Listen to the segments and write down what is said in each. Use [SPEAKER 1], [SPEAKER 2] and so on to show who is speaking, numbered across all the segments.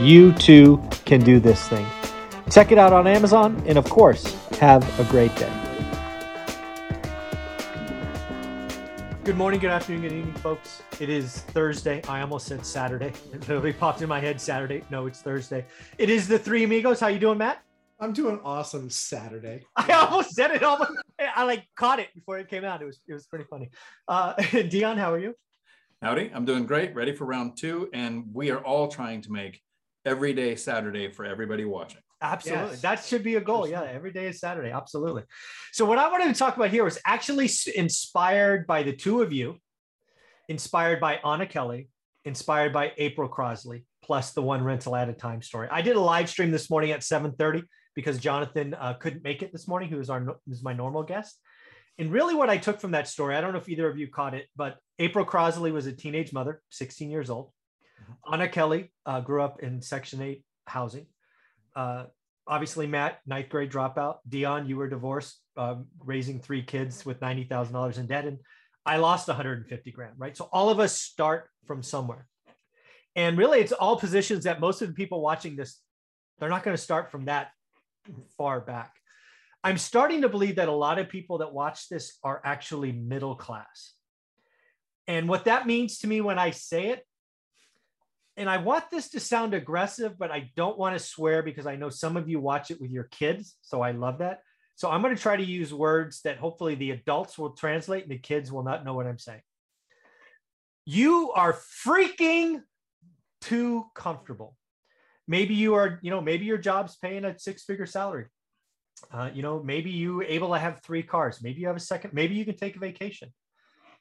[SPEAKER 1] you too can do this thing. Check it out on Amazon, and of course, have a great day. Good morning, good afternoon, good evening, folks. It is Thursday. I almost said Saturday. It literally popped in my head Saturday. No, it's Thursday. It is the Three Amigos. How you doing, Matt?
[SPEAKER 2] I'm doing awesome Saturday.
[SPEAKER 1] I almost said it. Almost, I like caught it before it came out. It was it was pretty funny. Uh, Dion, how are you?
[SPEAKER 3] Howdy, I'm doing great. Ready for round two, and we are all trying to make every day Saturday for everybody watching.
[SPEAKER 1] Absolutely. Yes. That should be a goal. Yeah. Every day is Saturday. Absolutely. So, what I wanted to talk about here was actually inspired by the two of you, inspired by Anna Kelly, inspired by April Crosley, plus the one rental at a time story. I did a live stream this morning at 7:30 because Jonathan uh, couldn't make it this morning. He was our was my normal guest. And really, what I took from that story, I don't know if either of you caught it, but April Crosley was a teenage mother, 16 years old. Mm-hmm. Anna Kelly uh, grew up in Section 8 housing. Uh, obviously, Matt, ninth grade dropout. Dion, you were divorced, um, raising three kids with $90,000 in debt. And I lost 150 grand, right? So all of us start from somewhere. And really, it's all positions that most of the people watching this, they're not going to start from that far back. I'm starting to believe that a lot of people that watch this are actually middle class. And what that means to me when I say it and I want this to sound aggressive, but I don't want to swear because I know some of you watch it with your kids. So I love that. So I'm going to try to use words that hopefully the adults will translate and the kids will not know what I'm saying. You are freaking too comfortable. Maybe you are, you know, maybe your job's paying a six figure salary. Uh, you know, maybe you able to have three cars. Maybe you have a second. Maybe you can take a vacation.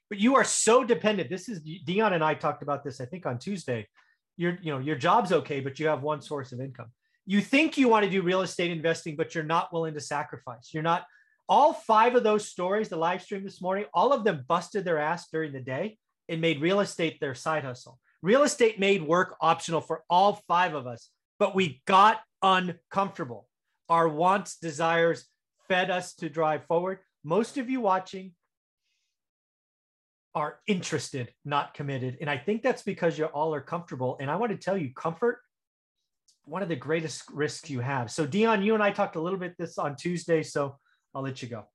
[SPEAKER 1] But you are so dependent. This is Dion and I talked about this, I think, on Tuesday your you know your job's okay but you have one source of income. You think you want to do real estate investing but you're not willing to sacrifice. You're not all five of those stories the live stream this morning all of them busted their ass during the day and made real estate their side hustle. Real estate made work optional for all five of us but we got uncomfortable. Our wants desires fed us to drive forward. Most of you watching are interested, not committed. And I think that's because you all are comfortable. And I want to tell you, comfort, one of the greatest risks you have. So, Dion, you and I talked a little bit this on Tuesday. So I'll let you go.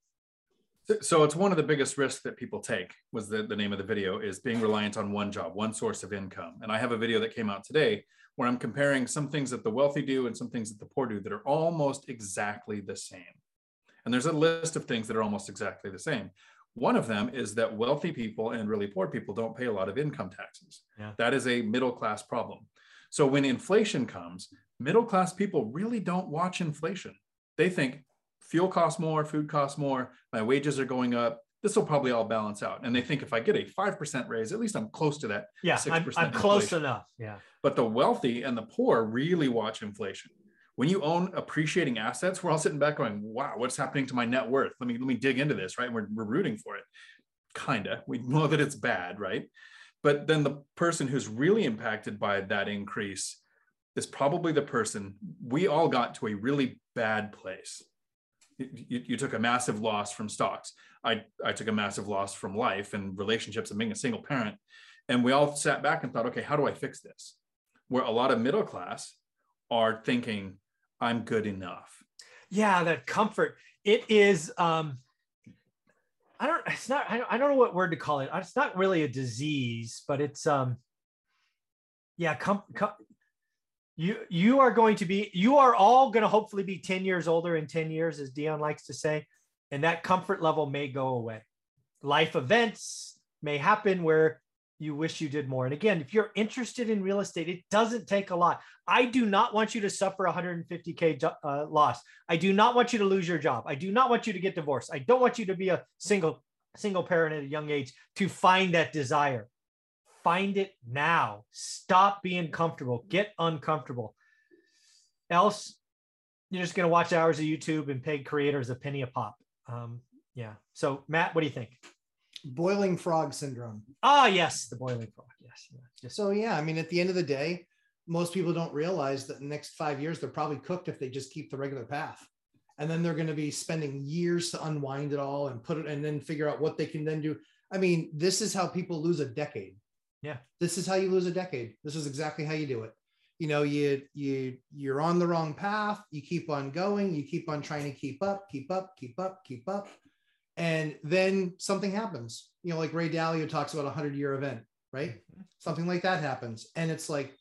[SPEAKER 3] So it's one of the biggest risks that people take was the, the name of the video is being reliant on one job, one source of income. And I have a video that came out today where I'm comparing some things that the wealthy do and some things that the poor do that are almost exactly the same. And there's a list of things that are almost exactly the same. One of them is that wealthy people and really poor people don't pay a lot of income taxes. Yeah. That is a middle class problem. So when inflation comes, middle class people really don't watch inflation. They think fuel costs more, food costs more, my wages are going up. This will probably all balance out. And they think if I get a 5% raise, at least I'm close to that.
[SPEAKER 1] Yeah, I'm, I'm close enough. Yeah.
[SPEAKER 3] But the wealthy and the poor really watch inflation when you own appreciating assets, we're all sitting back going, wow, what's happening to my net worth? Let me let me dig into this, right? We're, we're rooting for it. Kinda. We know that it's bad, right? But then the person who's really impacted by that increase is probably the person we all got to a really bad place. You, you, took a massive loss from stocks. I, I took a massive loss from life and relationships and being a single parent. And we all sat back and thought, okay, how do I fix this? Where a lot of middle class are thinking, I'm good enough.
[SPEAKER 1] Yeah, that comfort. It is um I don't it's not I don't, I don't know what word to call it. It's not really a disease, but it's um yeah, com, com, you you are going to be you are all going to hopefully be 10 years older in 10 years as Dion likes to say, and that comfort level may go away. Life events may happen where you wish you did more. And again, if you're interested in real estate, it doesn't take a lot. I do not want you to suffer 150K uh, loss. I do not want you to lose your job. I do not want you to get divorced. I don't want you to be a single single parent at a young age to find that desire. Find it now. Stop being comfortable. Get uncomfortable. Else, you're just going to watch hours of YouTube and pay creators a penny a pop. Um, yeah. So Matt, what do you think?
[SPEAKER 2] Boiling frog syndrome.
[SPEAKER 1] Ah, yes, the boiling frog. Yes. Just,
[SPEAKER 2] So yeah, I mean, at the end of the day, most people don't realize that the next five years they're probably cooked if they just keep the regular path. And then they're going to be spending years to unwind it all and put it and then figure out what they can then do. I mean, this is how people lose a decade.
[SPEAKER 1] Yeah.
[SPEAKER 2] This is how you lose a decade. This is exactly how you do it. You know, you you you're on the wrong path, you keep on going, you keep on trying to keep up, keep up, keep up, keep up. And then something happens. You know, like Ray Dalio talks about a hundred year event, right? Mm-hmm. Something like that happens. And it's like,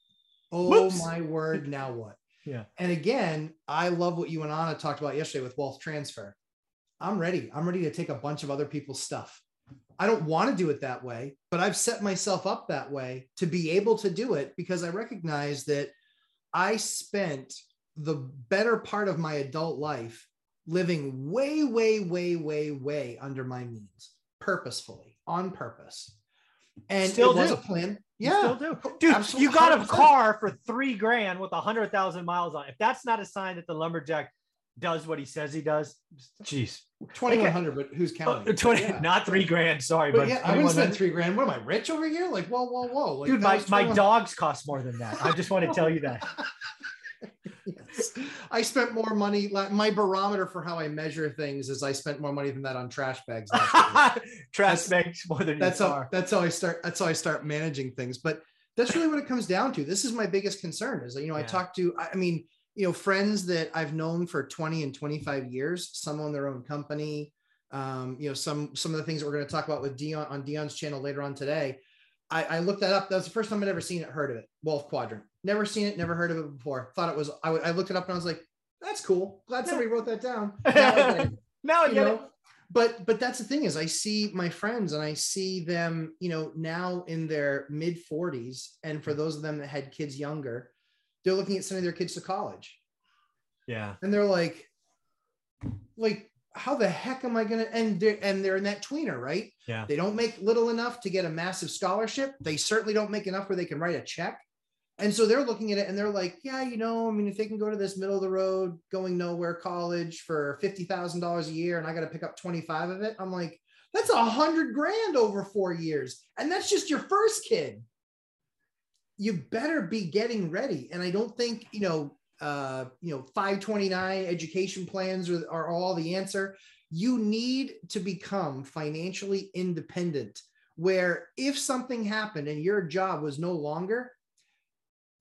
[SPEAKER 2] oh
[SPEAKER 1] Whoops.
[SPEAKER 2] my word, now what?
[SPEAKER 1] Yeah.
[SPEAKER 2] And again, I love what you and Anna talked about yesterday with wealth transfer. I'm ready. I'm ready to take a bunch of other people's stuff. I don't want to do it that way, but I've set myself up that way to be able to do it because I recognize that I spent the better part of my adult life living way, way, way, way, way under my means, purposefully, on purpose. And
[SPEAKER 1] Still
[SPEAKER 2] it was
[SPEAKER 1] do.
[SPEAKER 2] a plan.
[SPEAKER 1] you
[SPEAKER 2] Yeah.
[SPEAKER 1] still do. Oh, Dude,
[SPEAKER 2] Absolutely,
[SPEAKER 1] you got a car for three grand with a hundred thousand miles on. it. If that's not a sign that the lumberjack does what he says he does, jeez.
[SPEAKER 2] 2100, but who's
[SPEAKER 1] Oh,
[SPEAKER 2] counting? But
[SPEAKER 1] 20,
[SPEAKER 2] yeah.
[SPEAKER 1] not three grand. Sorry,
[SPEAKER 2] But
[SPEAKER 1] but,
[SPEAKER 2] yeah, I wouldn't
[SPEAKER 1] 2100.
[SPEAKER 2] spend three grand. What am I rich over here? Like, whoa, whoa, whoa. Like,
[SPEAKER 1] Dude, my, my dogs cost more than that. I just want to tell you that.
[SPEAKER 2] I spent more money. My barometer for how I measure things is I spent more money than that on trash bags.
[SPEAKER 1] Trash
[SPEAKER 2] That's-
[SPEAKER 1] makes more than
[SPEAKER 2] that's how that's how I start. That's how I start managing things. But that's really what it comes down to. This is my biggest concern. Is that, you know I talk to. I I mean, you know, friends that I've known for 20 and 25 years. Some own their own company. Um, you know, some some of the things that we're going to talk about with Dion on Dion's channel later on today. I, I looked that up. That was the first time I'd ever seen it, heard of it. Wolf Quadrant. Never seen it. Never heard of it before. Thought it was. I, I looked it up and I was like, that's cool. Glad somebody wrote that down. Now I get it
[SPEAKER 1] now
[SPEAKER 2] you know but but that's the thing is i see my friends and i see them you know now in their mid 40s and for those of them that had kids younger they're looking at sending their kids to college
[SPEAKER 1] Yeah.
[SPEAKER 2] and they're like like how the heck am i gonna and they're and they're in that tweener right
[SPEAKER 1] Yeah.
[SPEAKER 2] they don't make little enough to get a massive scholarship they certainly don't make enough where they can write a check and so they're looking at it and they're like yeah you know i mean if they can go to this middle of the road going nowhere college for $50000 a year and i got to pick up 25 of it i'm like that's a hundred grand over four years and that's just your first kid. You better be getting ready. And i don't think you know uh, you know 529 education plans are, are all the answer. You need to become financially independent where if something happened and your job was no longer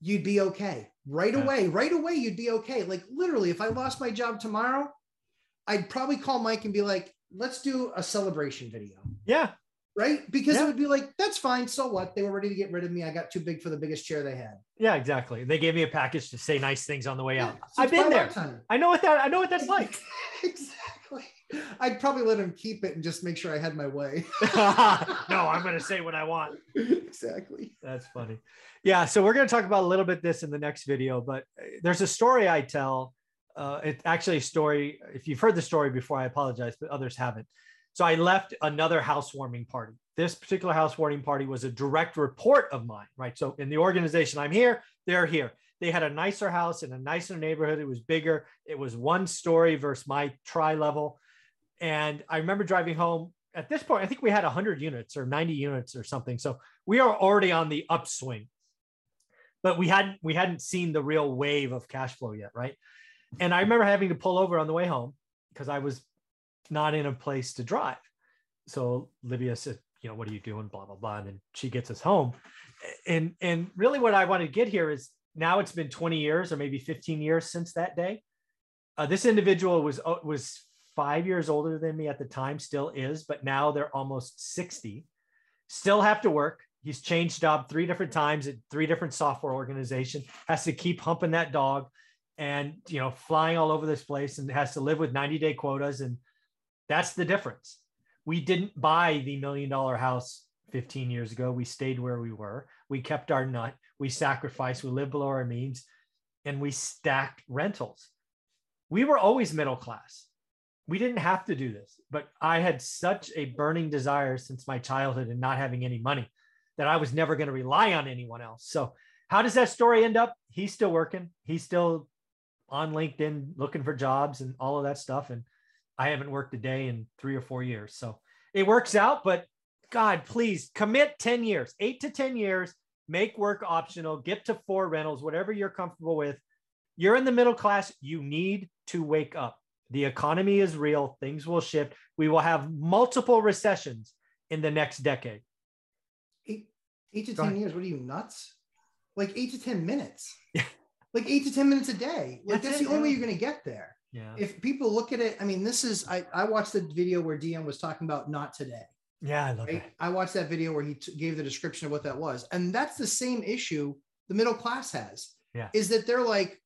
[SPEAKER 2] you'd be okay right
[SPEAKER 1] Yeah.
[SPEAKER 2] away right away you'd be okay like literally if i lost my job tomorrow i'd probably call mike and be like let's do a celebration video
[SPEAKER 1] Yeah.
[SPEAKER 2] right because
[SPEAKER 1] Yeah.
[SPEAKER 2] it would be like that's fine so what they were ready to get rid of me i got too big for the biggest chair they had
[SPEAKER 1] Yeah, exactly. They gave me a package to say nice things on the way out.
[SPEAKER 2] Yeah, so
[SPEAKER 1] I've been there. I know what that I know what that's like.
[SPEAKER 2] exactly i'd probably let him keep it and just make sure i had my way
[SPEAKER 1] no, I'm gonna say what I want.
[SPEAKER 2] exactly
[SPEAKER 1] That's funny. Yeah, so we're going to talk about a little bit this in the next video, but uh, there's a story I tell. Uh, it's actually a story. If you've heard the story before, I apologize, but others haven't. So I left another housewarming party. This particular housewarming party was a direct report of mine, right? So in the organization, I'm here, they're here. They had a nicer house in a nicer neighborhood. It was bigger. It was one story versus my tri level. And I remember driving home at this point, I think we had 100 units or 90 units or something. So we are already on the upswing but we hadn't we hadn't seen the real wave of cash flow yet right? And i remember having to pull over on the way home because i was not in a place to drive. So livia said you know what are you doing? Blah blah blah. And then she gets us home. And and really what i want to get here is now it's been 20 years or maybe 15 years since that day. Uh, this individual was uh, was five years older than me at the time still is but now they're almost 60 still have to work. He's changed job three different times at three different software organizations, has to keep humping that dog and you know flying all over this place and has to live with 90 day quotas and that's the difference. We didn't buy the million dollar house 15 years ago. We stayed where we were. We kept our nut. We sacrificed. We lived below our means and we stacked rentals. We were always middle class we didn't have to do this but i had such a burning desire since my childhood and not having any money that I was never going to rely on anyone else. So, how does that story end up? He's still working. He's still on LinkedIn looking for jobs and all of that stuff. And I haven't worked a day in three or four years. So it works out, but God, please commit 10 years, eight to 10 years, make work optional, get to four rentals, whatever you're comfortable with. You're in the middle class. You need to wake up. The economy is real. Things will shift. We will have multiple recessions in the next decade.
[SPEAKER 2] Eight, eight to 10 years. What are you nuts? Like eight to 10 minutes. like eight to 10 minutes a day. Like that's, that's it, the only yeah. way you're going to get there.
[SPEAKER 1] Yeah.
[SPEAKER 2] If people look at it, I mean, this is, I, I watched the video where Dion was talking about not today.
[SPEAKER 1] Yeah, I love right?
[SPEAKER 2] I watched that video where he t- gave the description of what that was. And that's the same issue the middle class has.
[SPEAKER 1] Yeah.
[SPEAKER 2] Is that they're like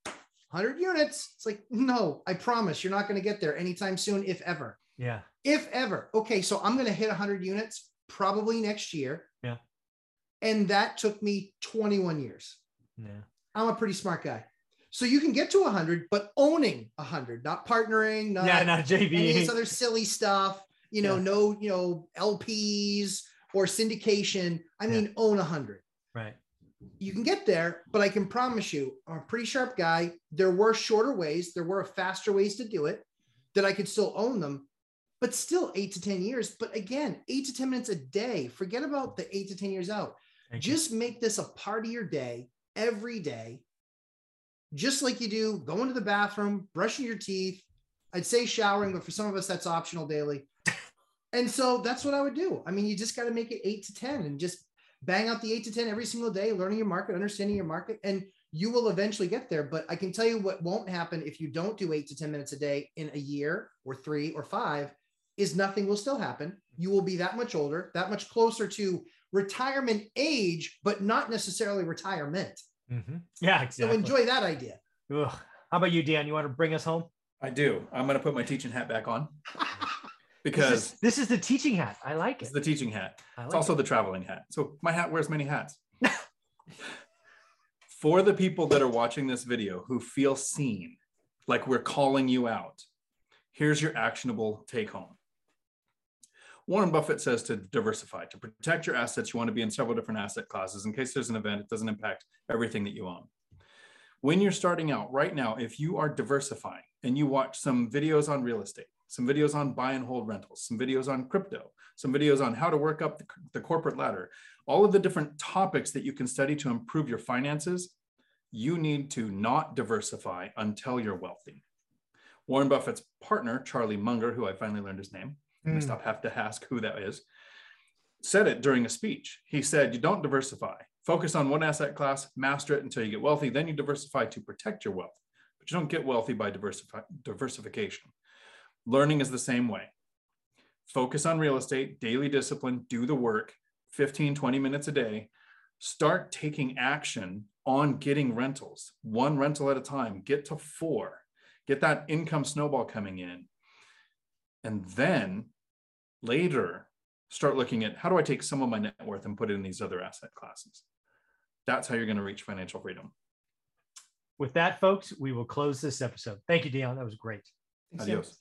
[SPEAKER 2] 100 units. It's like, no, I promise you're not going to get there anytime soon, if ever.
[SPEAKER 1] Yeah.
[SPEAKER 2] If ever. Okay. So I'm going to hit 100 units probably next year.
[SPEAKER 1] Yeah.
[SPEAKER 2] And that took me 21 years.
[SPEAKER 1] Yeah.
[SPEAKER 2] I'm a pretty smart guy. So you can get to 100, but owning 100, not partnering, not,
[SPEAKER 1] yeah, not JV.
[SPEAKER 2] Any this other silly stuff you know, yeah. no, you know, LPs or syndication. I mean, yeah. own hundred.
[SPEAKER 1] Right.
[SPEAKER 2] You can get there, but I can promise you, I'm a pretty sharp guy. There were shorter ways, there were faster ways to do it that I could still own them, but still eight to 10 years. But again, eight to 10 minutes a day. Forget about the eight to 10 years out. Thank Just you. make this a part of your day every day. Just like you do going to the bathroom, brushing your teeth. I'd say showering, but for some of us, that's optional daily. And so that's what I would do. I mean, you just got to make it eight to 10 and just bang out the eight to 10 every single day, learning your market, understanding your market, and you will eventually get there. But I can tell you what won't happen if you don't do eight to 10 minutes a day in a year or three or five is nothing will still happen. You will be that much older, that much closer to retirement age, but not necessarily retirement.
[SPEAKER 1] Mm-hmm. Yeah, exactly.
[SPEAKER 2] So enjoy that idea.
[SPEAKER 1] Ugh. How about you, Dan? You want to bring us home?
[SPEAKER 3] I do. I'm going to put my teaching hat back on. because
[SPEAKER 1] this is, this is, the teaching hat. I like it.
[SPEAKER 3] It's the teaching hat. Like it's also it. the traveling hat. So my hat wears many hats. For the people that are watching this video who feel seen, like we're calling you out, here's your actionable take home. Warren Buffett says to diversify, to protect your assets, you want to be in several different asset classes in case there's an event, it doesn't impact everything that you own. When you're starting out right now, if you are diversifying and you watch some videos on real estate, some videos on buy and hold rentals, some videos on crypto, some videos on how to work up the, the corporate ladder, all of the different topics that you can study to improve your finances, you need to not diversify until you're wealthy. Warren Buffett's partner, Charlie Munger, who I finally learned his name, mm. I stop have to ask who that is, said it during a speech. He said, You don't diversify. Focus on one asset class, master it until you get wealthy. Then you diversify to protect your wealth. But you don't get wealthy by diversify, diversification. Learning is the same way. Focus on real estate, daily discipline, do the work, 15, 20 minutes a day. Start taking action on getting rentals, one rental at a time, get to four, get that income snowball coming in. And then later, start looking at how do I take some of my net worth and put it in these other asset classes? That's how you're going to reach financial freedom.
[SPEAKER 1] With that, folks, we will close this episode. Thank you, Dion. That was great.
[SPEAKER 3] Adios.